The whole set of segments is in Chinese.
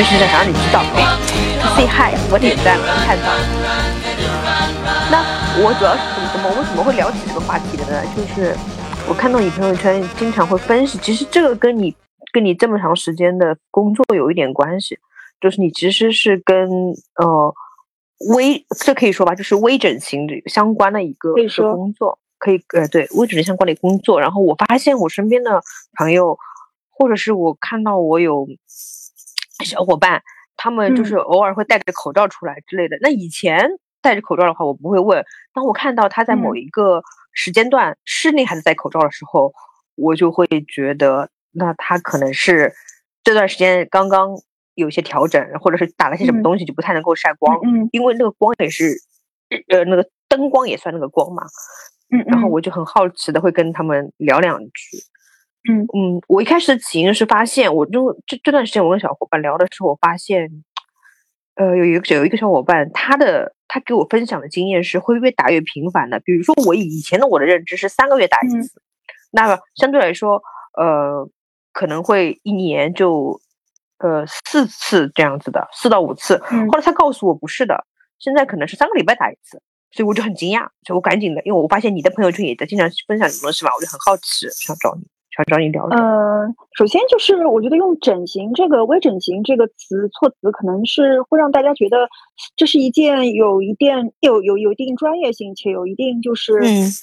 就是想让你知道，哎，say hi，我点赞了，看到。那我主要是怎么怎么为什么会聊起这个话题的呢？就是我看到你朋友圈经常会分析，其实这个跟你跟你这么长时间的工作有一点关系，就是你其实是跟呃微这可以说吧，就是微整形相关的一个工作。可以，呃，对，微整形相关的工作。然后我发现我身边的朋友，或者是我看到我有小伙伴，他们就是偶尔会戴着口罩出来之类的。那以前戴着口罩的话，我不会问。当我看到他在某一个时间段室内还是戴口罩的时候，我就会觉得，那他可能是这段时间刚刚有些调整，或者是打了些什么东西，就不太能够晒光。嗯，因为那个光也是，呃，那个灯光也算那个光嘛。嗯，然后我就很好奇的会跟他们聊两句。嗯嗯，我一开始的起因是发现，我就这这段时间我跟小伙伴聊的时候，我发现，呃，有一个有一个小伙伴，他的他给我分享的经验是会越打越频繁的。比如说我以前的我的认知是三个月打一次，那么相对来说，呃，可能会一年就呃四次这样子的，四到五次。后来他告诉我不是的，现在可能是三个礼拜打一次。所以我就很惊讶，所以我赶紧的，因为我发现你的朋友圈也在经常分享这种东西嘛，我就很好奇，想找你，想找你聊聊。嗯，首先就是我觉得用“整形”这个“微整形”这个词措辞，可能是会让大家觉得这是一件有一定有有有一定专业性且有一定就是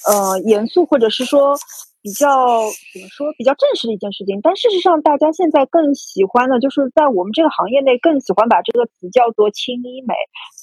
呃严肃或者是说。比较怎么说？比较正式的一件事情，但事实上，大家现在更喜欢的，就是在我们这个行业内，更喜欢把这个词叫做轻医美。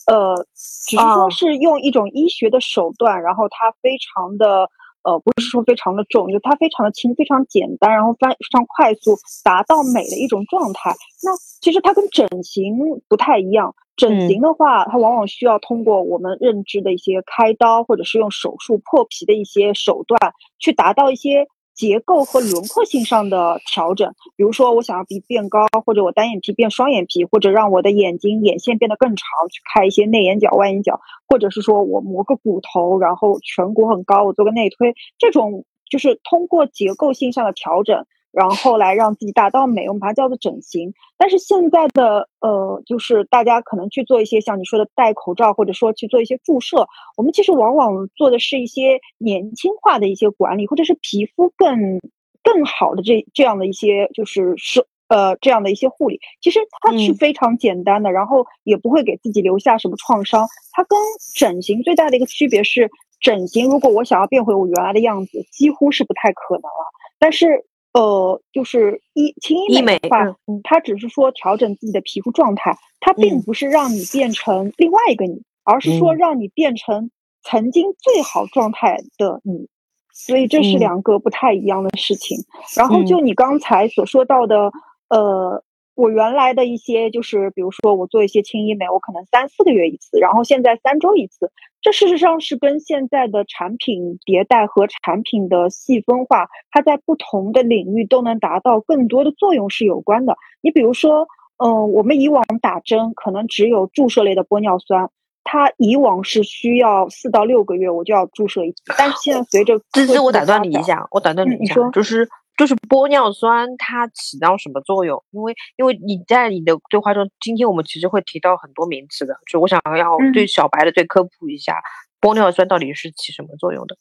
呃，只是说是用一种医学的手段，然后它非常的呃，不是说非常的重，就它非常的轻，非常简单，然后非非常快速，达到美的一种状态。那其实它跟整形不太一样。整形的话，它往往需要通过我们认知的一些开刀，或者是用手术破皮的一些手段，去达到一些结构和轮廓性上的调整。比如说，我想要鼻变高，或者我单眼皮变双眼皮，或者让我的眼睛眼线变得更长，去开一些内眼角、外眼角，或者是说我磨个骨头，然后颧骨很高，我做个内推，这种就是通过结构性上的调整。然后来让自己达到美，我们把它叫做整形。但是现在的呃，就是大家可能去做一些像你说的戴口罩，或者说去做一些注射，我们其实往往做的是一些年轻化的一些管理，或者是皮肤更更好的这这样的一些就是是呃这样的一些护理。其实它是非常简单的，然后也不会给自己留下什么创伤。它跟整形最大的一个区别是，整形如果我想要变回我原来的样子，几乎是不太可能了。但是呃，就是医轻医美的话，它只是说调整自己的皮肤状态，它并不是让你变成另外一个你，而是说让你变成曾经最好状态的你，所以这是两个不太一样的事情。然后就你刚才所说到的，呃。我原来的一些就是，比如说我做一些轻医美，我可能三四个月一次，然后现在三周一次。这事实上是跟现在的产品迭代和产品的细分化，它在不同的领域都能达到更多的作用是有关的。你比如说，嗯，我们以往打针可能只有注射类的玻尿酸，它以往是需要四到六个月我就要注射一次，但是现在随着这这我打断你一下，我打断你一下，就是。就是玻尿酸它起到什么作用？因为因为你在你的对话中，今天我们其实会提到很多名词的，就我想要对小白的对科普一下，玻尿酸到底是起什么作用的？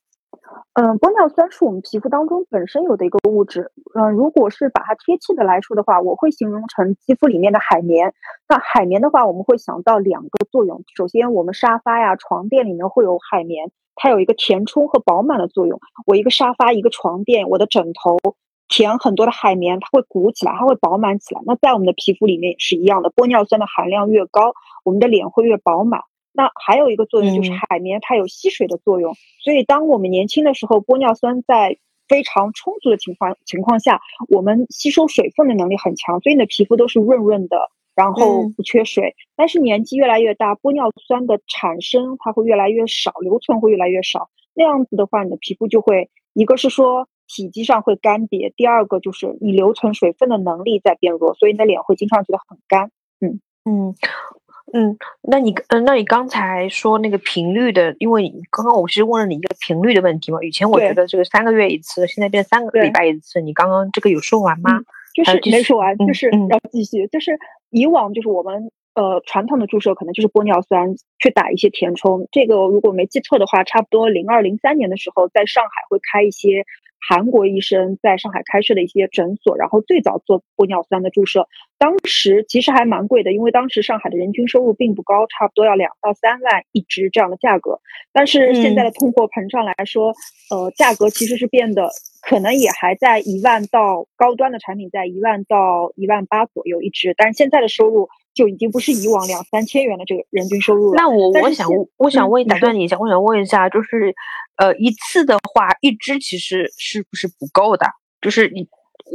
嗯，玻尿酸是我们皮肤当中本身有的一个物质。嗯，如果是把它贴切的来说的话，我会形容成肌肤里面的海绵。那海绵的话，我们会想到两个作用。首先，我们沙发呀、床垫里面会有海绵，它有一个填充和饱满的作用。我一个沙发、一个床垫，我的枕头。填很多的海绵，它会鼓起来，它会饱满起来。那在我们的皮肤里面也是一样的，玻尿酸的含量越高，我们的脸会越饱满。那还有一个作用就是海绵它有吸水的作用，所以当我们年轻的时候，玻尿酸在非常充足的情况情况下，我们吸收水分的能力很强，所以你的皮肤都是润润的，然后不缺水。但是年纪越来越大，玻尿酸的产生它会越来越少，留存会越来越少。那样子的话，你的皮肤就会一个是说。体积上会干瘪，第二个就是你留存水分的能力在变弱，所以你的脸会经常觉得很干。嗯嗯嗯，那你嗯，那你刚才说那个频率的，因为刚刚我是问了你一个频率的问题嘛？以前我觉得这个三个月一次，现在变三个礼拜一次，你刚刚这个有说完吗？就是没说完，就是要继续，就是以往就是我们呃传统的注射可能就是玻尿酸去打一些填充。这个如果没记错的话，差不多零二零三年的时候，在上海会开一些。韩国医生在上海开设的一些诊所，然后最早做玻尿酸的注射，当时其实还蛮贵的，因为当时上海的人均收入并不高，差不多要两到三万一支这样的价格。但是现在的通货膨胀来说，呃，价格其实是变得可能也还在一万到高端的产品在一万到一万八左右一支，但是现在的收入。就已经不是以往两三千元的这个人均收入了。那我我想我想问打断你一下，我想问一下，就是呃一次的话，一支其实是不是不够的？就是你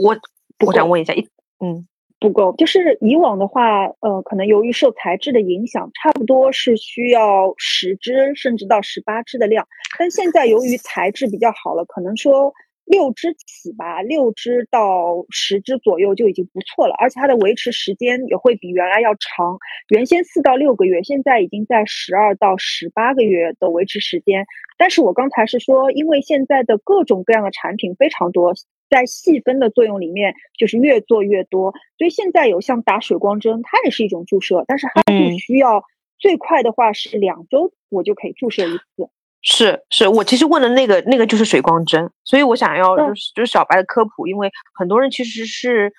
我我想问一下，一嗯不够。就是以往的话，呃，可能由于受材质的影响，差不多是需要十支甚至到十八支的量。但现在由于材质比较好了，可能说。六支起吧，六支到十支左右就已经不错了，而且它的维持时间也会比原来要长。原先四到六个月，现在已经在十二到十八个月的维持时间。但是我刚才是说，因为现在的各种各样的产品非常多，在细分的作用里面就是越做越多，所以现在有像打水光针，它也是一种注射，但是它不需要最快的话是两周我就可以注射一次。是是，我其实问的那个那个就是水光针，所以我想要就是就是小白的科普，因为很多人其实是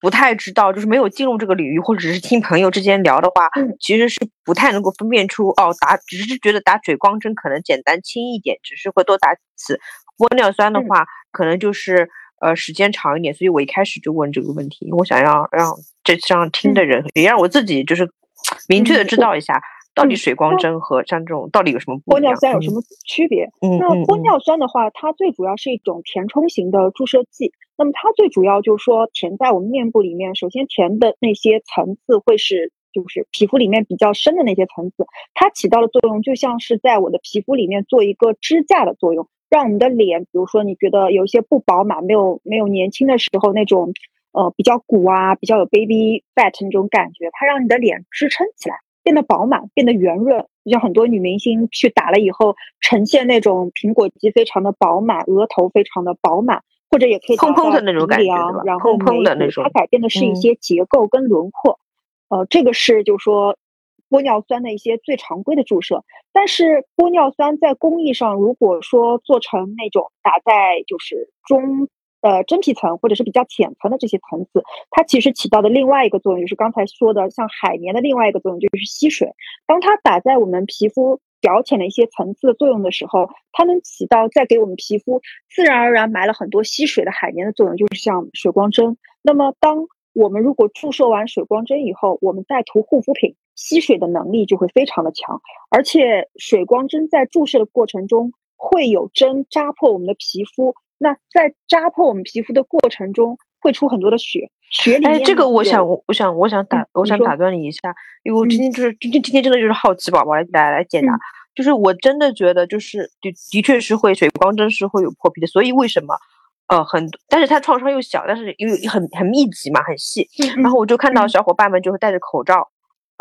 不太知道，就是没有进入这个领域，或者是听朋友之间聊的话，其实是不太能够分辨出哦，打只是觉得打水光针可能简单轻一点，只是会多打几次。玻尿酸的话，可能就是呃时间长一点，所以我一开始就问这个问题，我想要让这让听的人也让我自己就是明确的知道一下。到底水光针和像这种到底有什么玻尿酸有什么区别？那玻尿酸的话，它最主要是一种填充型的注射剂。那么它最主要就是说填在我们面部里面，首先填的那些层次会是就是皮肤里面比较深的那些层次，它起到的作用就像是在我的皮肤里面做一个支架的作用，让我们的脸，比如说你觉得有一些不饱满，没有没有年轻的时候那种呃比较鼓啊，比较有 baby fat 那种感觉，它让你的脸支撑起来。变得饱满，变得圆润，像很多女明星去打了以后，呈现那种苹果肌非常的饱满，额头非常的饱满，或者也可以蓬蓬的那种感觉，然后蓬的那种。它改变的是一些结构跟轮廓，呃，这个是就说玻尿酸的一些最常规的注射。但是玻尿酸在工艺上，如果说做成那种打在就是中。呃，真皮层或者是比较浅层的这些层次，它其实起到的另外一个作用，就是刚才说的像海绵的另外一个作用，就是吸水。当它打在我们皮肤表浅的一些层次的作用的时候，它能起到在给我们皮肤自然而然埋了很多吸水的海绵的作用，就是像水光针。那么，当我们如果注射完水光针以后，我们再涂护肤品，吸水的能力就会非常的强。而且，水光针在注射的过程中会有针扎破我们的皮肤。那在扎破我们皮肤的过程中，会出很多的血，血里面。哎，这个我想，我想，我想打，我想打断你一下，因为我今天就是今天，今天真的就是好奇宝宝来来来解答，就是我真的觉得就是的的确是会水光针是会有破皮的，所以为什么呃很，但是它创伤又小，但是又很很密集嘛，很细，然后我就看到小伙伴们就是戴着口罩，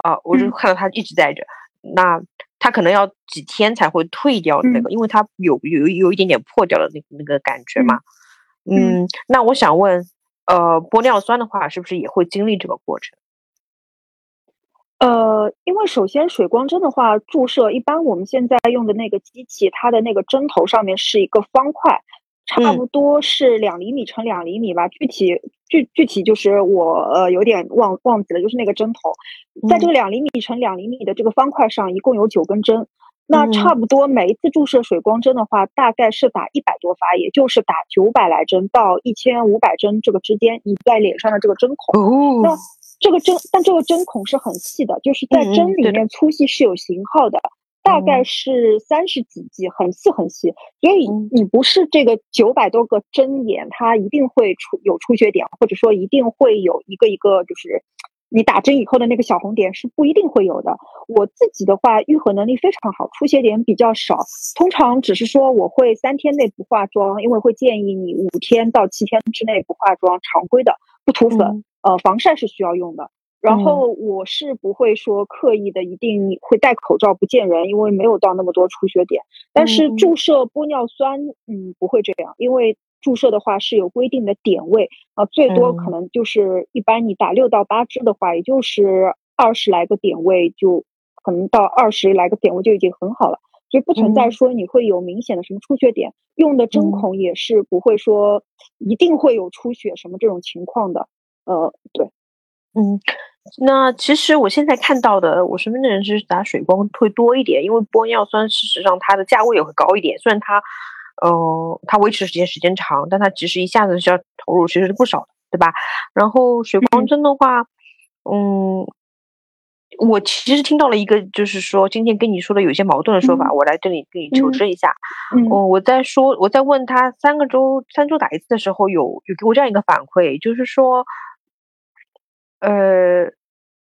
啊，我就看到他一直戴着，那。它可能要几天才会退掉那个，因为它有有有一点点破掉的那那个感觉嘛。嗯，那我想问，呃，玻尿酸的话，是不是也会经历这个过程？呃，因为首先水光针的话，注射一般我们现在用的那个机器，它的那个针头上面是一个方块。差不多是两厘米乘两厘米吧，具体具具体就是我呃有点忘忘记了，就是那个针头，在这个两厘米乘两厘米的这个方块上，一共有九根针。那差不多每一次注射水光针的话，大概是打一百多发，也就是打九百来针到一千五百针这个之间，你在脸上的这个针孔。那这个针，但这个针孔是很细的，就是在针里面粗细是有型号的。大概是三十几剂，很细很细，所以你不是这个九百多个针眼，它一定会出有出血点，或者说一定会有一个一个，就是你打针以后的那个小红点是不一定会有的。我自己的话，愈合能力非常好，出血点比较少，通常只是说我会三天内不化妆，因为会建议你五天到七天之内不化妆，常规的不涂粉，呃，防晒是需要用的。然后我是不会说刻意的一定会戴口罩不见人，因为没有到那么多出血点。但是注射玻尿酸，嗯，不会这样，因为注射的话是有规定的点位啊，最多可能就是一般你打六到八支的话，也就是二十来个点位，就可能到二十来个点位就已经很好了，所以不存在说你会有明显的什么出血点，用的针孔也是不会说一定会有出血什么这种情况的。呃，对，嗯。那其实我现在看到的，我身边的人是打水光会多一点，因为玻尿酸事实上它的价位也会高一点。虽然它，呃，它维持时间时间长，但它其实一下子需要投入其实是不少的，对吧？然后水光针的话，嗯，我其实听到了一个，就是说今天跟你说的有些矛盾的说法，我来这里给你求证一下。嗯，我在说我在问他三个周三周打一次的时候，有有给我这样一个反馈，就是说。呃，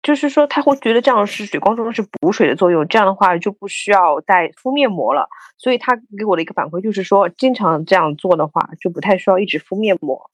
就是说他会觉得这样是水光中是补水的作用，这样的话就不需要再敷面膜了。所以他给我的一个反馈就是说，经常这样做的话，就不太需要一直敷面膜。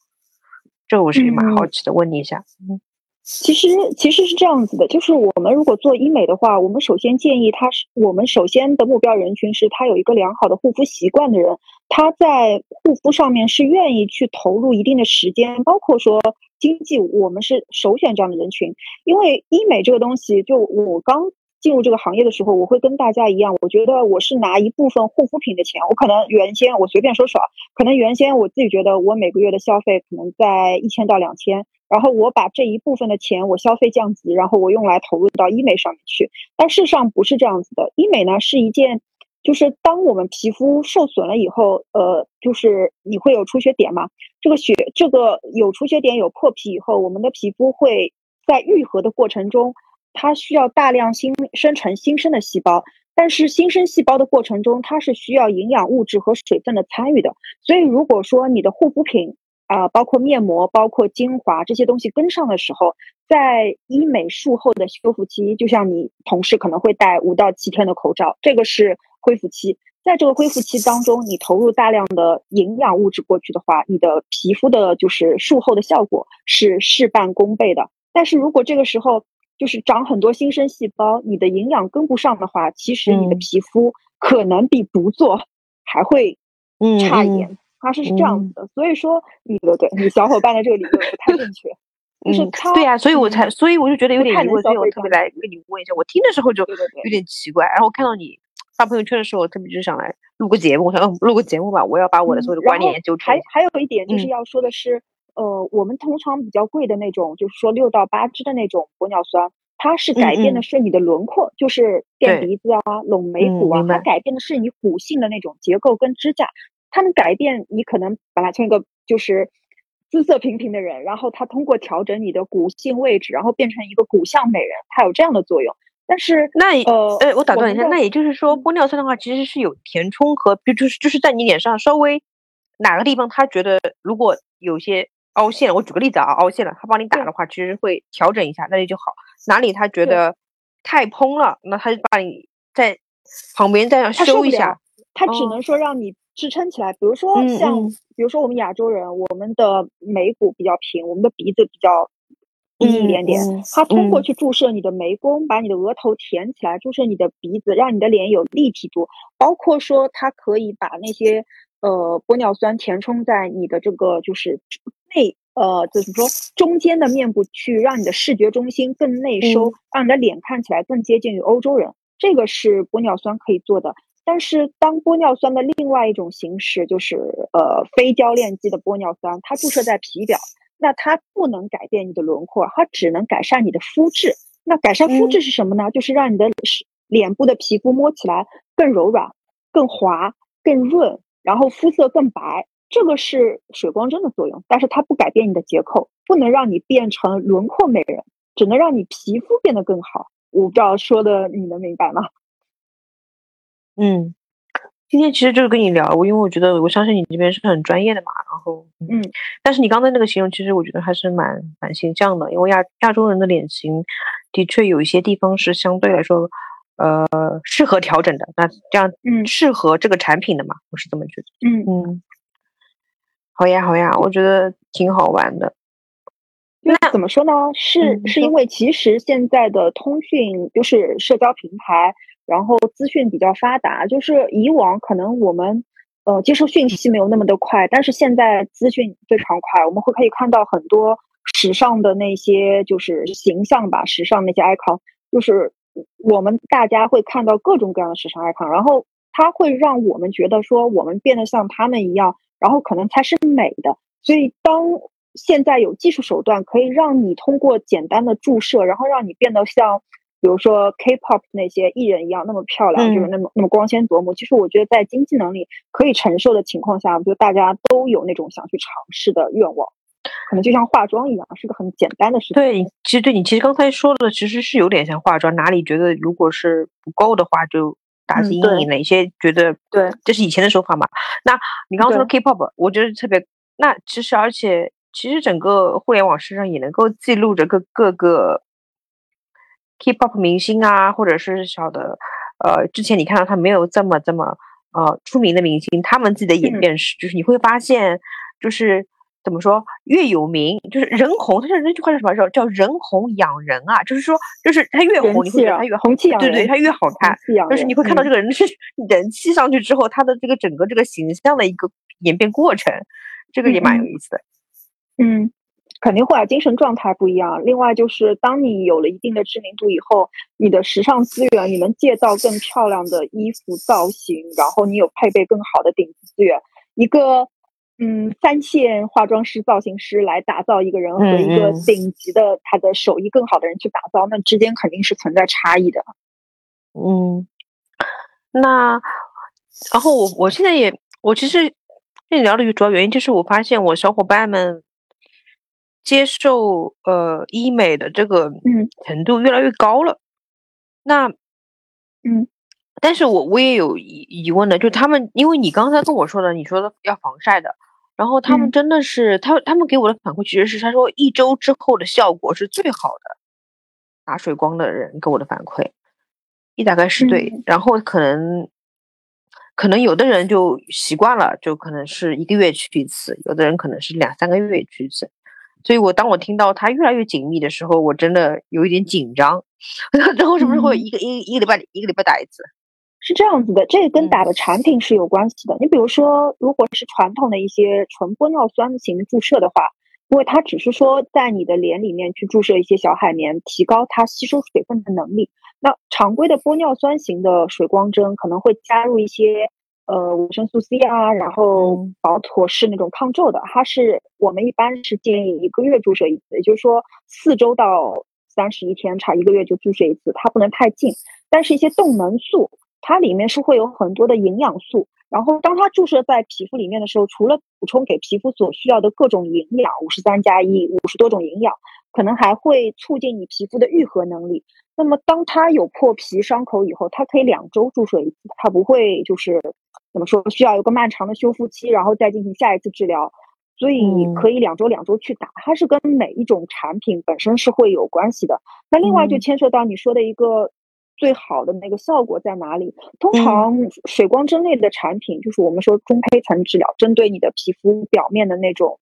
这个我是蛮好奇的，问你一下。嗯，其实其实是这样子的，就是我们如果做医美的话，我们首先建议他是我们首先的目标人群是他有一个良好的护肤习惯的人，他在护肤上面是愿意去投入一定的时间，包括说。经济，我们是首选这样的人群，因为医美这个东西，就我刚进入这个行业的时候，我会跟大家一样，我觉得我是拿一部分护肤品的钱，我可能原先我随便说说，可能原先我自己觉得我每个月的消费可能在一千到两千，然后我把这一部分的钱我消费降级，然后我用来投入到医美上面去，但事实上不是这样子的，医美呢是一件。就是当我们皮肤受损了以后，呃，就是你会有出血点嘛？这个血，这个有出血点、有破皮以后，我们的皮肤会在愈合的过程中，它需要大量新生成新生的细胞。但是新生细胞的过程中，它是需要营养物质和水分的参与的。所以，如果说你的护肤品啊，包括面膜、包括精华这些东西跟上的时候，在医美术后的修复期，就像你同事可能会戴五到七天的口罩，这个是。恢复期，在这个恢复期当中，你投入大量的营养物质过去的话，你的皮肤的就是术后的效果是事半功倍的。但是如果这个时候就是长很多新生细胞，你的营养跟不上的话，其实你的皮肤可能比不做还会差一点。它是是这样子的，所以说你的对你小伙伴的这个理论不太正 确，就是他对呀，所以我才所以我就觉得有点疑问，所以我特别来跟你问一下。我听的时候就有点奇怪，然后看到你。发朋友圈的时候，特别就想来录个节目。我想录个节目吧，我要把我的所有的观点研究出来。还还有一点就是要说的是，呃，我们通常比较贵的那种，就是说六到八支的那种玻尿酸，它是改变的是你的轮廓，就是垫鼻子啊、隆眉骨啊，它改变的是你骨性的那种结构跟支架。它能改变你可能本来从一个就是姿色平平的人，然后它通过调整你的骨性位置，然后变成一个骨相美人，它有这样的作用。但是那呃，呃，我打断一下，那也就是说，玻尿酸的话，其实是有填充和，比就是就是在你脸上稍微哪个地方他觉得如果有些凹陷，我举个例子啊，凹陷了，他帮你打的话，其实会调整一下，那就就好。哪里他觉得太蓬了，那他就把你在旁边再修一下，他只能说让你支撑起来。比如说像，比如说我们亚洲人，我们的眉骨比较平，我们的鼻子比较。低一点点，它通过去注射你的眉弓，把你的额头填起来，注射你的鼻子，让你的脸有立体度。包括说，它可以把那些呃玻尿酸填充在你的这个就是内呃就是说中间的面部去，让你的视觉中心更内收，让你的脸看起来更接近于欧洲人。这个是玻尿酸可以做的。但是，当玻尿酸的另外一种形式就是呃非交链肌的玻尿酸，它注射在皮表。那它不能改变你的轮廓，它只能改善你的肤质。那改善肤质是什么呢？就是让你的脸部的皮肤摸起来更柔软、更滑、更润，然后肤色更白。这个是水光针的作用，但是它不改变你的结构，不能让你变成轮廓美人，只能让你皮肤变得更好。我不知道说的你能明白吗？嗯。今天其实就是跟你聊，我因为我觉得我相信你这边是很专业的嘛，然后嗯，但是你刚才那个形容，其实我觉得还是蛮蛮形象的，因为亚亚洲人的脸型的确有一些地方是相对来说呃适合调整的，那这样嗯适合这个产品的嘛，我是这么觉得，嗯嗯，好呀好呀，我觉得挺好玩的。那怎么说呢？是是因为其实现在的通讯就是社交平台。然后资讯比较发达，就是以往可能我们呃接受讯息没有那么的快，但是现在资讯非常快，我们会可以看到很多时尚的那些就是形象吧，时尚那些 icon，就是我们大家会看到各种各样的时尚 icon，然后它会让我们觉得说我们变得像他们一样，然后可能才是美的。所以当现在有技术手段可以让你通过简单的注射，然后让你变得像。比如说 K-pop 那些艺人一样那么漂亮，就是那么那么光鲜夺目。其实我觉得在经济能力可以承受的情况下，就大家都有那种想去尝试的愿望。可能就像化妆一样，是个很简单的事情。对，其实对你其实刚才说的，其实是有点像化妆。哪里觉得如果是不够的话，就打击阴影。哪些觉得对，这是以前的手法嘛？那你刚刚说的 K-pop，我觉得特别。那其实而且其实整个互联网市场也能够记录着各各个。K-pop 明星啊，或者是小的，呃，之前你看到他没有这么这么呃出名的明星，他们自己的演变史，就是你会发现，就是怎么说，越有名，就是人红，他是那句话叫什么？叫叫人红养人啊，就是说，就是他越红，你会觉得他越红气对对，他越好看，就是你会看到这个人是人气上去之后，他的这个整个这个形象的一个演变过程，这个也蛮有意思的，嗯。肯定会啊，精神状态不一样。另外就是，当你有了一定的知名度以后，你的时尚资源，你能借到更漂亮的衣服造型，然后你有配备更好的顶级资源。一个嗯，三线化妆师、造型师来打造一个人，和一个顶级的他的手艺更好的人去打造，那之间肯定是存在差异的。嗯，那然后我我现在也，我其实跟你聊的主要原因就是，我发现我小伙伴们。接受呃医美的这个程度越来越高了，那嗯，但是我我也有疑疑问的，就他们，因为你刚才跟我说的，你说的要防晒的，然后他们真的是他他们给我的反馈其实是他说一周之后的效果是最好的，打水光的人给我的反馈，一大概是对，然后可能可能有的人就习惯了，就可能是一个月去一次，有的人可能是两三个月去一次。所以，我当我听到它越来越紧密的时候，我真的有一点紧张。然后，是不是会一个一一个礼拜一个礼拜打一次？是这样子的，这个跟打的产品是有关系的。你比如说，如果是传统的一些纯玻尿酸型注射的话，因为它只是说在你的脸里面去注射一些小海绵，提高它吸收水分的能力。那常规的玻尿酸型的水光针可能会加入一些。呃，维生素 C 啊，然后保妥是那种抗皱的，它是我们一般是建议一个月注射一次，也就是说四周到三十一天差一个月就注射一次，它不能太近。但是，一些动能素，它里面是会有很多的营养素，然后当它注射在皮肤里面的时候，除了补充给皮肤所需要的各种营养，五十三加一五十多种营养，可能还会促进你皮肤的愈合能力。那么，当它有破皮伤口以后，它可以两周注射一次，它不会就是怎么说需要有个漫长的修复期，然后再进行下一次治疗，所以可以两周两周去打。它是跟每一种产品本身是会有关系的。那另外就牵涉到你说的一个最好的那个效果在哪里？通常水光针类的产品，就是我们说中胚层治疗，针对你的皮肤表面的那种。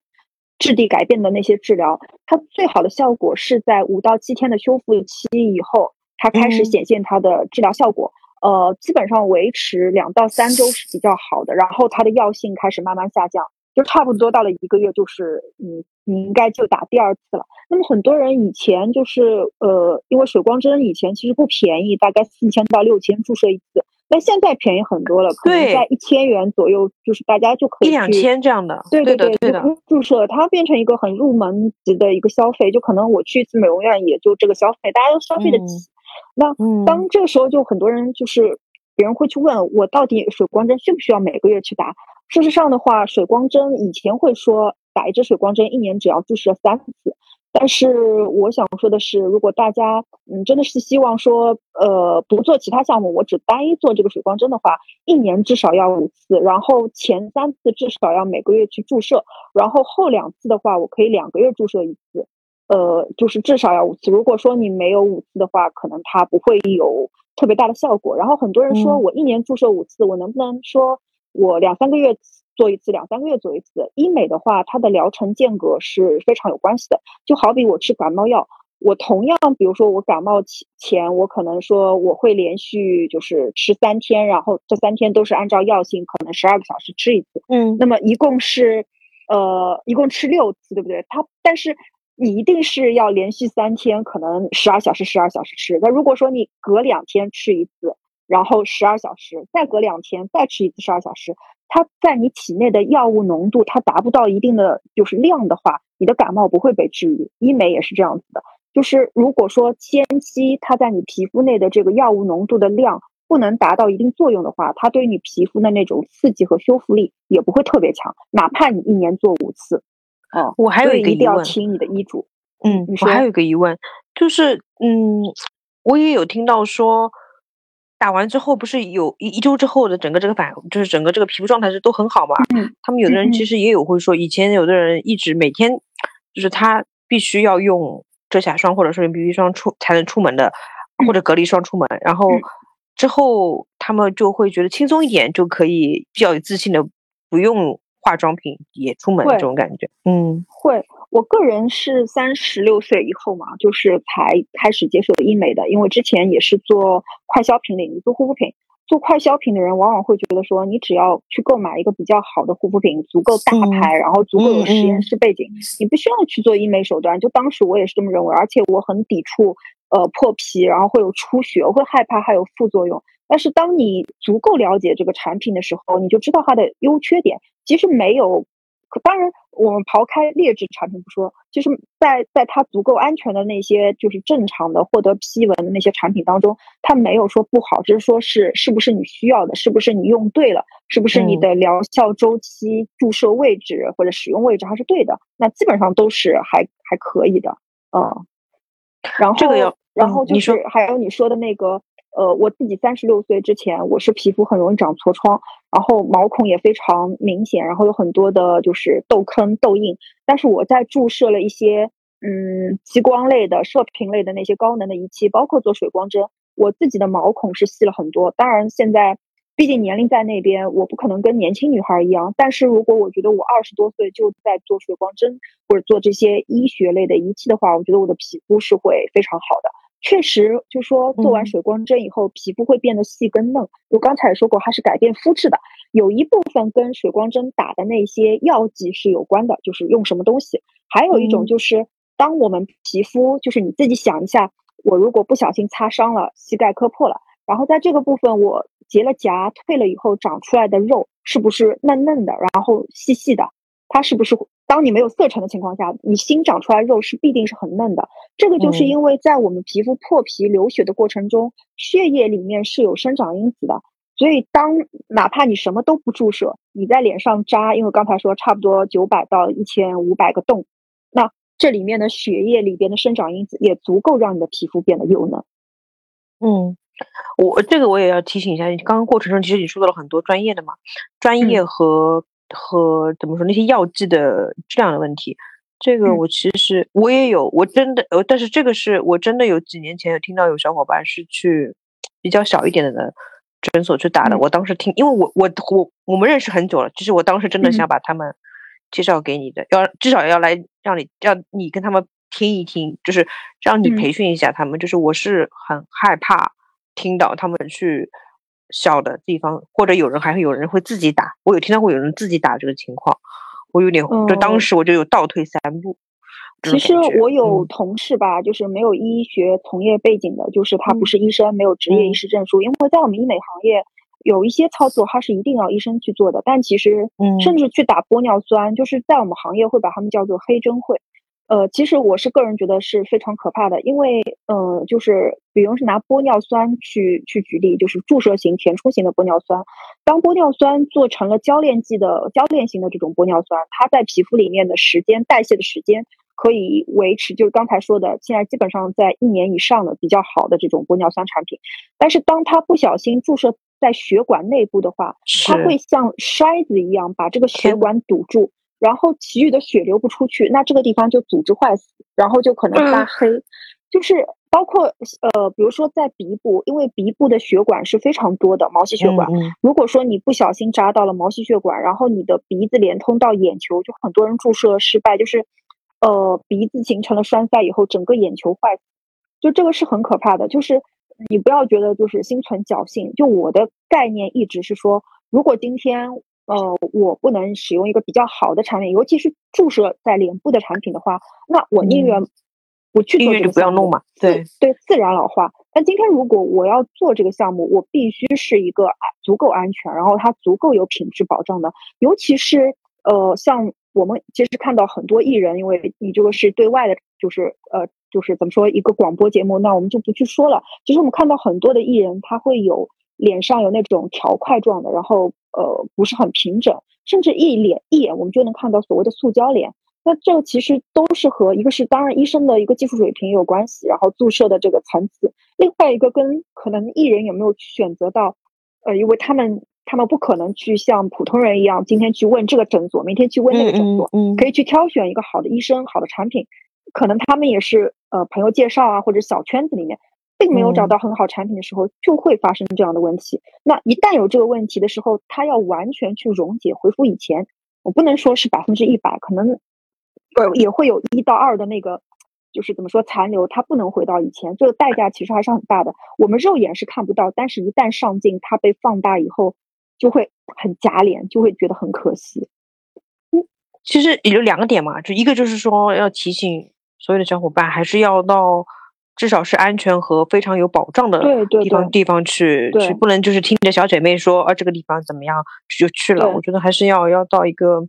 质地改变的那些治疗，它最好的效果是在五到七天的修复期以后，它开始显现它的治疗效果。呃，基本上维持两到三周是比较好的，然后它的药性开始慢慢下降，就差不多到了一个月，就是你你应该就打第二次了。那么很多人以前就是呃，因为水光针以前其实不便宜，大概四千到六千注射一次。但现在便宜很多了，可能在一千元左右，就是大家就可以一两千这样的，对对对对的注射，它变成一个很入门级的一个消费，就可能我去一次美容院也就这个消费，大家都消费得起。那当这个时候，就很多人就是别人会去问我，到底水光针需不需要每个月去打？事实上的话，水光针以前会说打一支水光针一年只要注射三次。但是我想说的是，如果大家嗯真的是希望说呃不做其他项目，我只单一做这个水光针的话，一年至少要五次，然后前三次至少要每个月去注射，然后后两次的话，我可以两个月注射一次，呃，就是至少要五次。如果说你没有五次的话，可能它不会有特别大的效果。然后很多人说我一年注射五次，我能不能说我两三个月？做一次，两三个月做一次。医美的话，它的疗程间隔是非常有关系的。就好比我吃感冒药，我同样，比如说我感冒前，我可能说我会连续就是吃三天，然后这三天都是按照药性，可能十二个小时吃一次。嗯，那么一共是呃一共吃六次，对不对？它但是你一定是要连续三天，可能十二小时十二小时吃。那如果说你隔两天吃一次，然后十二小时，再隔两天再吃一次十二小时，它在你体内的药物浓度它达不到一定的就是量的话，你的感冒不会被治愈。医美也是这样子的。就是如果说前期它在你皮肤内的这个药物浓度的量不能达到一定作用的话，它对你皮肤的那种刺激和修复力也不会特别强，哪怕你一年做五次。哦，我还有一个一定要听你的医嘱。嗯，我还有一个疑问，就是嗯，我也有听到说，打完之后不是有一一周之后的整个这个反，就是整个这个皮肤状态是都很好嘛？嗯，他们有的人其实也有会说，以前有的人一直每天就是他必须要用。遮瑕霜或者说用 BB 霜出才能出门的，或者隔离霜出门，然后之后他们就会觉得轻松一点，就可以比较有自信的不用化妆品也出门这种感觉。嗯，会。我个人是三十六岁以后嘛，就是才开始接触医美的，因为之前也是做快消品领域做护肤品。做快消品的人往往会觉得说，你只要去购买一个比较好的护肤品，足够大牌，然后足够有实验室背景，你不需要去做医美手段。就当时我也是这么认为，而且我很抵触呃破皮，然后会有出血，我会害怕还有副作用。但是当你足够了解这个产品的时候，你就知道它的优缺点。其实没有。当然，我们刨开劣质产品不说，就是在在它足够安全的那些，就是正常的获得批文的那些产品当中，它没有说不好，只是说是是不是你需要的，是不是你用对了，是不是你的疗效周期、注射位置或者使用位置还是对的，那基本上都是还还可以的，嗯。然后这个要，然后就是还有你说的那个。呃，我自己三十六岁之前，我是皮肤很容易长痤疮，然后毛孔也非常明显，然后有很多的就是痘坑、痘印。但是我在注射了一些嗯激光类的、射频类的那些高能的仪器，包括做水光针，我自己的毛孔是细了很多。当然，现在毕竟年龄在那边，我不可能跟年轻女孩一样。但是如果我觉得我二十多岁就在做水光针或者做这些医学类的仪器的话，我觉得我的皮肤是会非常好的。确实，就说做完水光针以后，皮肤会变得细跟嫩。我刚才也说过，它是改变肤质的，有一部分跟水光针打的那些药剂是有关的，就是用什么东西。还有一种就是，当我们皮肤，就是你自己想一下，我如果不小心擦伤了，膝盖磕破了，然后在这个部分我结了痂退了以后，长出来的肉是不是嫩嫩的，然后细细的？它是不是？当你没有色沉的情况下，你新长出来肉是必定是很嫩的。这个就是因为在我们皮肤破皮流血的过程中，血液里面是有生长因子的。所以，当哪怕你什么都不注射，你在脸上扎，因为刚才说差不多九百到一千五百个洞，那这里面的血液里边的生长因子也足够让你的皮肤变得幼嫩。嗯，我这个我也要提醒一下，刚刚过程中其实你说到了很多专业的嘛，专业和。和怎么说那些药剂的质量的问题，这个我其实我也有，我真的呃，但是这个是我真的有几年前有听到有小伙伴是去比较小一点的诊所去打的，我当时听，因为我我我我们认识很久了，其实我当时真的想把他们介绍给你的，要至少要来让你让你跟他们听一听，就是让你培训一下他们，就是我是很害怕听到他们去。小的地方，或者有人还会有人会自己打，我有听到过有人自己打这个情况，我有点，就当时我就有倒退三步。其实我有同事吧，就是没有医学从业背景的，就是他不是医生，没有执业医师证书，因为在我们医美行业有一些操作它是一定要医生去做的，但其实甚至去打玻尿酸，就是在我们行业会把他们叫做黑针会。呃，其实我是个人觉得是非常可怕的，因为，呃，就是比如是拿玻尿酸去去举例，就是注射型填充型的玻尿酸，当玻尿酸做成了交链剂的交链型的这种玻尿酸，它在皮肤里面的时间代谢的时间可以维持，就是刚才说的，现在基本上在一年以上的比较好的这种玻尿酸产品，但是当它不小心注射在血管内部的话，它会像筛子一样把这个血管堵住。然后其余的血流不出去，那这个地方就组织坏死，然后就可能发黑。就是包括呃，比如说在鼻部，因为鼻部的血管是非常多的毛细血管。如果说你不小心扎到了毛细血管，然后你的鼻子连通到眼球，就很多人注射失败，就是呃鼻子形成了栓塞以后，整个眼球坏死，就这个是很可怕的。就是你不要觉得就是心存侥幸，就我的概念一直是说，如果今天呃我不能使用一个比较好的产品，尤其是注射在脸部的产品的话，那我宁愿。不去做这个项目嘛？对对，自然老化。但今天如果我要做这个项目，我必须是一个足够安全，然后它足够有品质保障的。尤其是呃，像我们其实看到很多艺人，因为你这个是对外的，就是呃，就是怎么说一个广播节目，那我们就不去说了。其实我们看到很多的艺人，他会有脸上有那种条块状的，然后呃不是很平整，甚至一脸一眼我们就能看到所谓的塑胶脸。那这个其实都是和一个是当然医生的一个技术水平有关系，然后注射的这个层次，另外一个跟可能艺人有没有选择到，呃，因为他们他们不可能去像普通人一样，今天去问这个诊所，明天去问那个诊所，嗯，可以去挑选一个好的医生、好的产品，可能他们也是呃朋友介绍啊，或者小圈子里面，并没有找到很好产品的时候，就会发生这样的问题。那一旦有这个问题的时候，它要完全去溶解恢复以前，我不能说是百分之一百，可能。呃，也会有一到二的那个，就是怎么说残留，它不能回到以前，这个代价其实还是很大的。我们肉眼是看不到，但是一旦上镜，它被放大以后，就会很假脸，就会觉得很可惜。嗯，其实也就两个点嘛，就一个就是说要提醒所有的小伙伴，还是要到至少是安全和非常有保障的地方地方去去，不能就是听着小姐妹说啊这个地方怎么样就去了。我觉得还是要要到一个。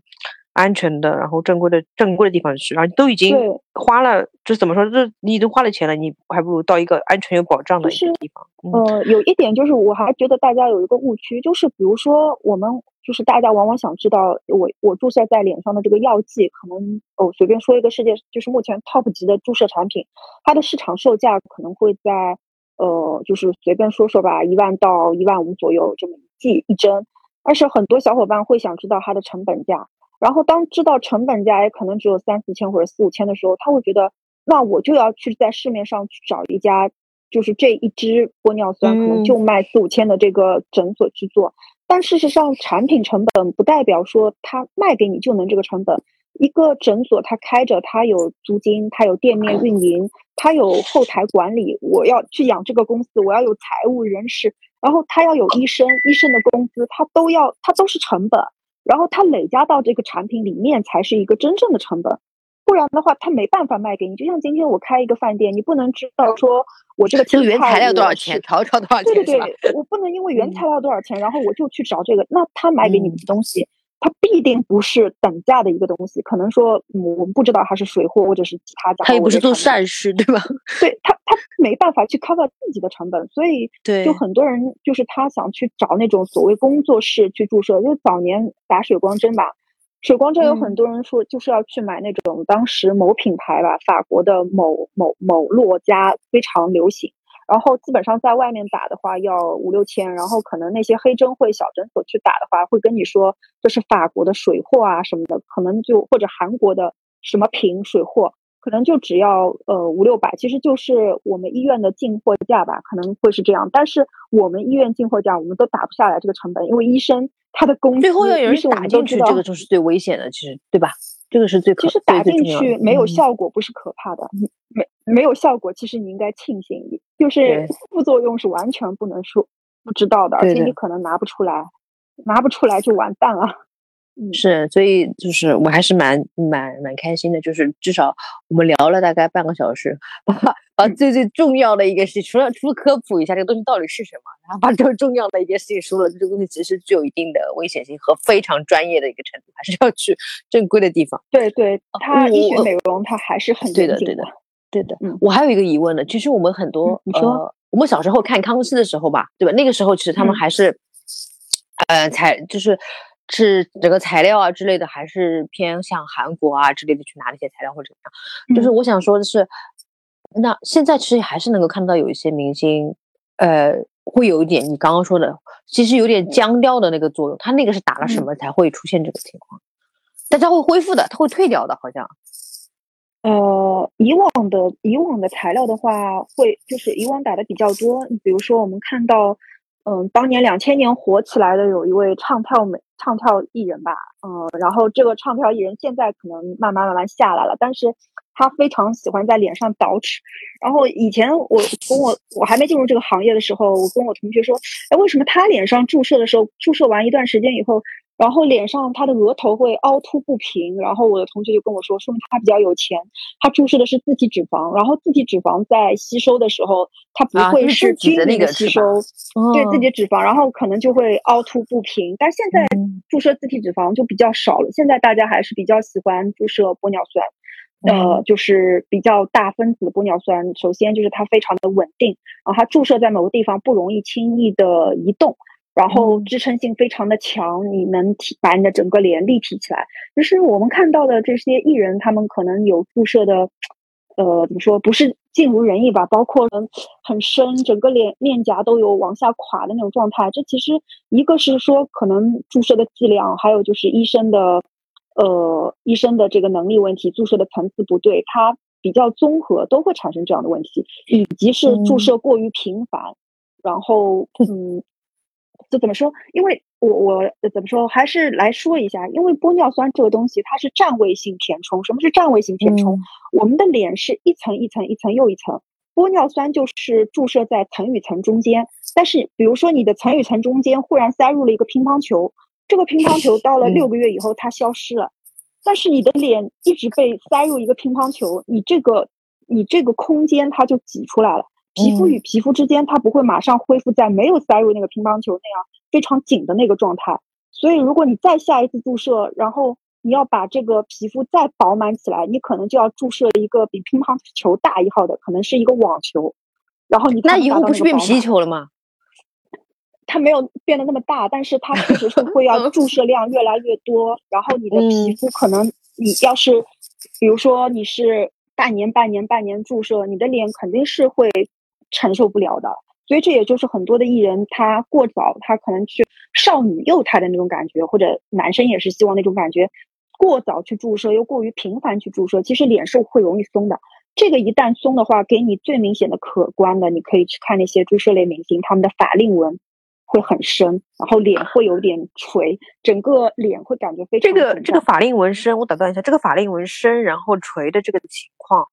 安全的，然后正规的正规的地方去，然后都已经花了，就怎么说，这你已经花了钱了，你还不如到一个安全有保障的一个地方。呃，有一点就是，我还觉得大家有一个误区，就是比如说我们就是大家往往想知道，我我注射在脸上的这个药剂，可能哦随便说一个世界就是目前 top 级的注射产品，它的市场售价可能会在呃就是随便说说吧，一万到一万五左右这么一剂一针，但是很多小伙伴会想知道它的成本价。然后当知道成本价也可能只有三四千或者四五千的时候，他会觉得，那我就要去在市面上去找一家，就是这一支玻尿酸可能就卖四五千的这个诊所去做。但事实上，产品成本不代表说他卖给你就能这个成本。一个诊所他开着，他有租金，他有店面运营，他有后台管理。我要去养这个公司，我要有财务、人事，然后他要有医生，医生的工资，他都要，他都是成本。然后它累加到这个产品里面才是一个真正的成本，然的话他没办法卖给你。就像今天我开一个饭店，你不能知道说我这个这个原材料多少钱，调料多少钱，对对对，我不能因为原材料多少钱，然后我就去找这个，那他买给你的东西。它必定不是等价的一个东西，可能说我们不知道它是水货或者是其他家。他也不是做善事，对吧？对他，他没办法去 cover 自己的成本，所以就很多人就是他想去找那种所谓工作室去注射，就是早年打水光针吧，水光针有很多人说就是要去买那种当时某品牌吧，法国的某某某洛家非常流行。然后基本上在外面打的话要五六千，然后可能那些黑针会小诊所去打的话，会跟你说这是法国的水货啊什么的，可能就或者韩国的什么瓶水货，可能就只要呃五六百，其实就是我们医院的进货价吧，可能会是这样。但是我们医院进货价我们都打不下来这个成本，因为医生他的工资，最后要有人打进去，这个就是最危险的，其实对吧？这个是最其实打进去没有效果不是可怕的，没没有效果，其实你应该庆幸，就是副作用是完全不能说不知道的，而且你可能拿不出来，拿不出来就完蛋了。是，所以就是我还是蛮蛮蛮开心的，就是至少我们聊了大概半个小时，把把最最重要的一个事情，除了除了科普一下这个东西到底是什么，然后把这个重要的一件事情说了，这个东西其实具有一定的危险性和非常专业的一个程度，还是要去正规的地方。对对，它医学美容它还是很对的，对的，对的。嗯，我还有一个疑问呢，其实我们很多，你说我们小时候看康熙的时候吧，对吧？那个时候其实他们还是，呃，才就是。是整个材料啊之类的，还是偏向韩国啊之类的去拿那些材料或者怎么样？就是我想说的是，那现在其实还是能够看到有一些明星，呃，会有一点你刚刚说的，其实有点僵掉的那个作用。他那个是打了什么才会出现这个情况？大家会恢复的，他会退掉的，好像。呃，以往的以往的材料的话，会就是以往打的比较多。你比如说，我们看到。嗯，当年两千年火起来的有一位唱跳美唱跳艺人吧，嗯，然后这个唱跳艺人现在可能慢慢慢慢下来了，但是他非常喜欢在脸上捯饬。然后以前我跟我我还没进入这个行业的时候，我跟我同学说，哎，为什么他脸上注射的时候，注射完一段时间以后？然后脸上他的额头会凹凸不平，然后我的同学就跟我说，说明他比较有钱，他注射的是自体脂肪，然后自体脂肪在吸收的时候，它不会是均匀的吸收，对自己脂肪，然后可能就会凹凸不平。但现在注射自体脂肪就比较少了，现在大家还是比较喜欢注射玻尿酸，呃，就是比较大分子玻尿酸。首先就是它非常的稳定，然后它注射在某个地方不容易轻易的移动。然后支撑性非常的强，你能提把你的整个脸立体起来。就是我们看到的这些艺人，他们可能有注射的，呃，怎么说，不是尽如人意吧？包括很很深，整个脸面颊都有往下垮的那种状态。这其实一个是说可能注射的剂量，还有就是医生的，呃，医生的这个能力问题，注射的层次不对，它比较综合，都会产生这样的问题，以及是注射过于频繁，然后嗯。就怎么说？因为我我怎么说？还是来说一下，因为玻尿酸这个东西它是占位性填充。什么是占位性填充？我们的脸是一层一层一层又一层，玻尿酸就是注射在层与层中间。但是，比如说你的层与层中间忽然塞入了一个乒乓球，这个乒乓球到了六个月以后它消失了，但是你的脸一直被塞入一个乒乓球，你这个你这个空间它就挤出来了。皮肤与皮肤之间，它不会马上恢复在没有塞入那个乒乓球那样非常紧的那个状态。所以，如果你再下一次注射，然后你要把这个皮肤再饱满起来，你可能就要注射一个比乒乓球大一号的，可能是一个网球。然后你那以后不是变皮球了吗？它没有变得那么大，但是它确实是会要 注射量越来越多。然后你的皮肤可能，你要是比如说你是半年、半年、半年注射，你的脸肯定是会。承受不了的，所以这也就是很多的艺人他过早，他可能去少女幼态的那种感觉，或者男生也是希望那种感觉，过早去注射又过于频繁去注射，其实脸是会容易松的。这个一旦松的话，给你最明显的可观的，你可以去看那些注射类明星，他们的法令纹会很深，然后脸会有点垂，整个脸会感觉非常。这个这个法令纹深，我打断一下，这个法令纹深然后垂的这个情况。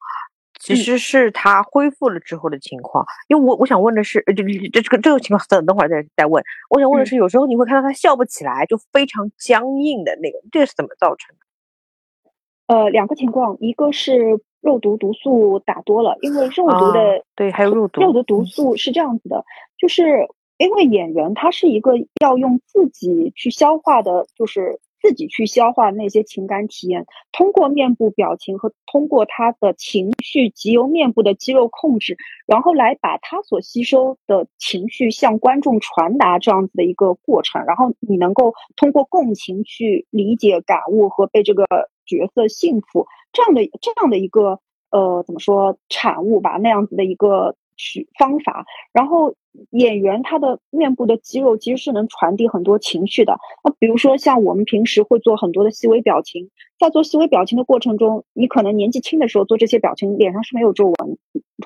其实是他恢复了之后的情况，因为我我想问的是，这这这个这个情况等等会儿再再问。我想问的是，有时候你会看到他笑不起来，就非常僵硬的那个，这是怎么造成的？呃，两个情况，一个是肉毒毒素打多了，因为肉毒的对，还有肉毒肉毒毒素是这样子的，就是因为演员他是一个要用自己去消化的，就是。自己去消化那些情感体验，通过面部表情和通过他的情绪，及由面部的肌肉控制，然后来把他所吸收的情绪向观众传达这样子的一个过程。然后你能够通过共情去理解、感悟和被这个角色幸福这样的这样的一个呃怎么说产物吧，那样子的一个取方法，然后。演员他的面部的肌肉其实是能传递很多情绪的。那比如说像我们平时会做很多的细微表情，在做细微表情的过程中，你可能年纪轻的时候做这些表情，脸上是没有皱纹，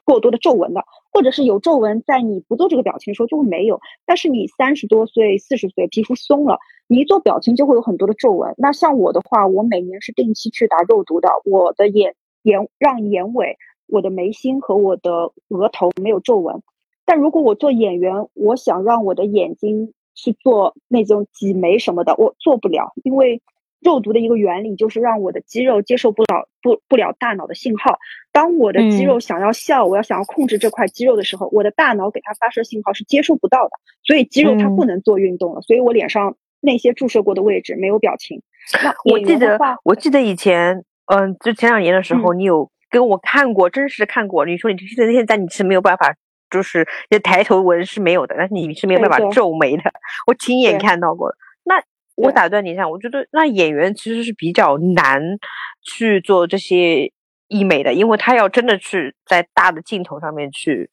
过多的皱纹的，或者是有皱纹，在你不做这个表情的时候就会没有。但是你三十多岁、四十岁，皮肤松了，你一做表情就会有很多的皱纹。那像我的话，我每年是定期去打肉毒的，我的眼眼让眼尾、我的眉心和我的额头没有皱纹。但如果我做演员，我想让我的眼睛去做那种挤眉什么的，我做不了，因为肉毒的一个原理就是让我的肌肉接受不了不不了大脑的信号。当我的肌肉想要笑，我要想要控制这块肌肉的时候，我的大脑给它发射信号是接收不到的，所以肌肉它不能做运动了。所以我脸上那些注射过的位置没有表情。那我记得我记得以前，嗯，就前两年的时候，你有跟我看过，真实看过。你说你现在现在你是没有办法。就是那抬头纹是没有的，但是你是没有办法皱眉的。我亲眼看到过。那我打断你一下，我觉得那演员其实是比较难去做这些医美的，因为他要真的去在大的镜头上面去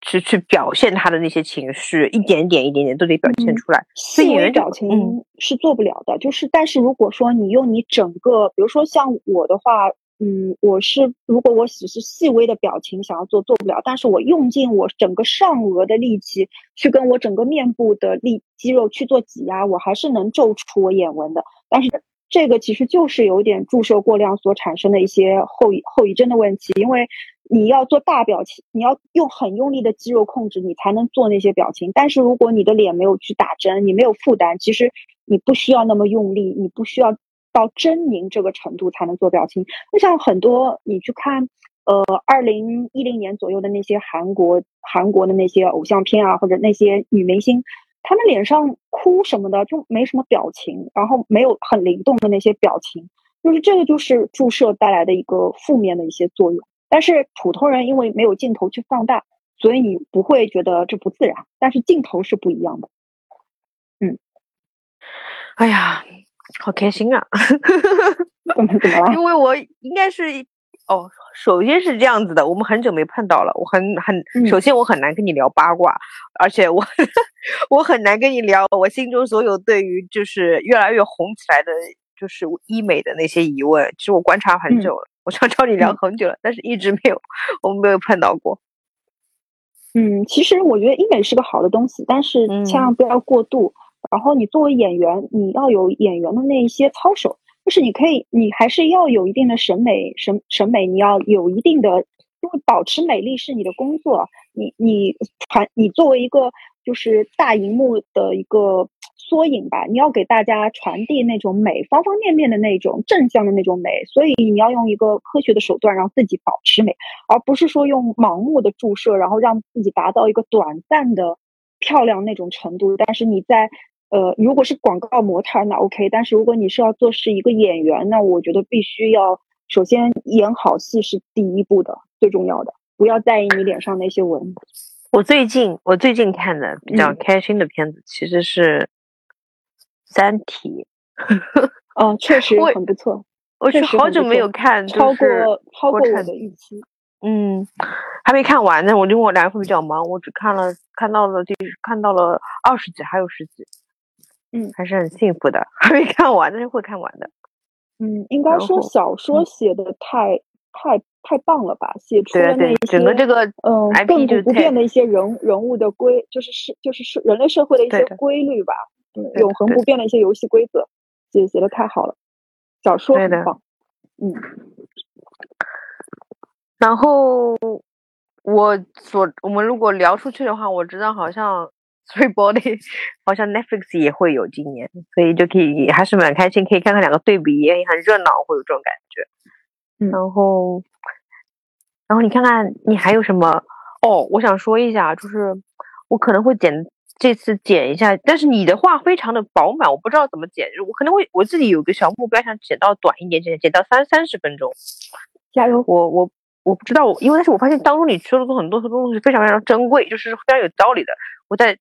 去去表现他的那些情绪，一点点一点点都得表现出来。所以演员表情是做不了的。就是，但是如果说你用你整个，比如说像我的话。嗯，我是如果我只是细微的表情想要做做不了，但是我用尽我整个上颚的力气去跟我整个面部的力肌肉去做挤压，我还是能皱出我眼纹的。但是这个其实就是有点注射过量所产生的一些后遗后遗症的问题，因为你要做大表情，你要用很用力的肌肉控制，你才能做那些表情。但是如果你的脸没有去打针，你没有负担，其实你不需要那么用力，你不需要。到狰狞这个程度才能做表情。就像很多你去看，呃，二零一零年左右的那些韩国韩国的那些偶像片啊，或者那些女明星，她们脸上哭什么的就没什么表情，然后没有很灵动的那些表情，就是这个就是注射带来的一个负面的一些作用。但是普通人因为没有镜头去放大，所以你不会觉得这不自然。但是镜头是不一样的。嗯，哎呀。好开心啊！怎么怎么了？因为我应该是哦，首先是这样子的，我们很久没碰到了，我很很首先我很难跟你聊八卦，而且我 我很难跟你聊我心中所有对于就是越来越红起来的，就是医美的那些疑问。其实我观察很久了，我想找你聊很久了，但是一直没有，我们没有碰到过。嗯，其实我觉得医美是个好的东西，但是千万不要过度。然后你作为演员，你要有演员的那一些操守，就是你可以，你还是要有一定的审美审审美，你要有一定的，因为保持美丽是你的工作。你你传，你作为一个就是大荧幕的一个缩影吧，你要给大家传递那种美，方方面面的那种正向的那种美。所以你要用一个科学的手段让自己保持美，而不是说用盲目的注射，然后让自己达到一个短暂的漂亮那种程度。但是你在呃，如果是广告模特那 OK，但是如果你是要做是一个演员，那我觉得必须要首先演好戏是第一步的，最重要的，不要在意你脸上那些纹。我最近我最近看的比较开心的片子其实是《三体》，哦，确实 很不错。我是好久没有看，超过超过我的预期。嗯，还没看完呢，我因为我来会比较忙，我只看了看到了第看到了二十集，还有十集。嗯，还是很幸福的，还 没看完，但是会看完的。嗯，应该说小说写的太太太棒了吧，写出了那些整个这个嗯亘古不变的一些人人物的规，就是是就是是人类社会的一些规律吧，嗯，永恒不变的一些游戏规则，写写的太好了，小说很棒。嗯，然后我所我们如果聊出去的话，我知道好像。Three Body 好像 Netflix 也会有今年，所以就可以还是蛮开心，可以看看两个对比，也很热闹，会有这种感觉。然后，然后你看看你还有什么？哦，我想说一下，就是我可能会剪这次剪一下，但是你的话非常的饱满，我不知道怎么剪，我可能会我自己有个小目标，想剪到短一点，剪剪到三三十分钟。加油！我我我不知道，因为但是我发现当中你说的很多东西非常非常珍贵，就是非常有道理的。我在。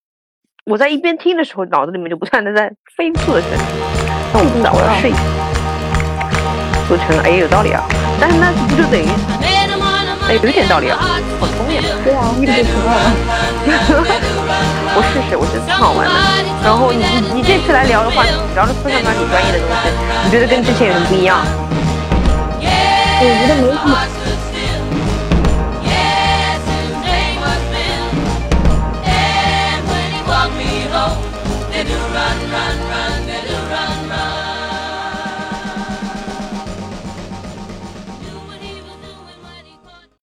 我在一边听的时候，脑子里面就不断的在飞速的旋律。那我不知道，我要睡。我承认，哎，有道理啊。但是那不就等于，哎，有一点道理啊，好聪明。对啊，一直承认。我试试，我觉得挺好玩的。然后你你你这次来聊的话，聊的非常非常专业的东西，你觉得跟之前有什么不一样？我觉得没什么。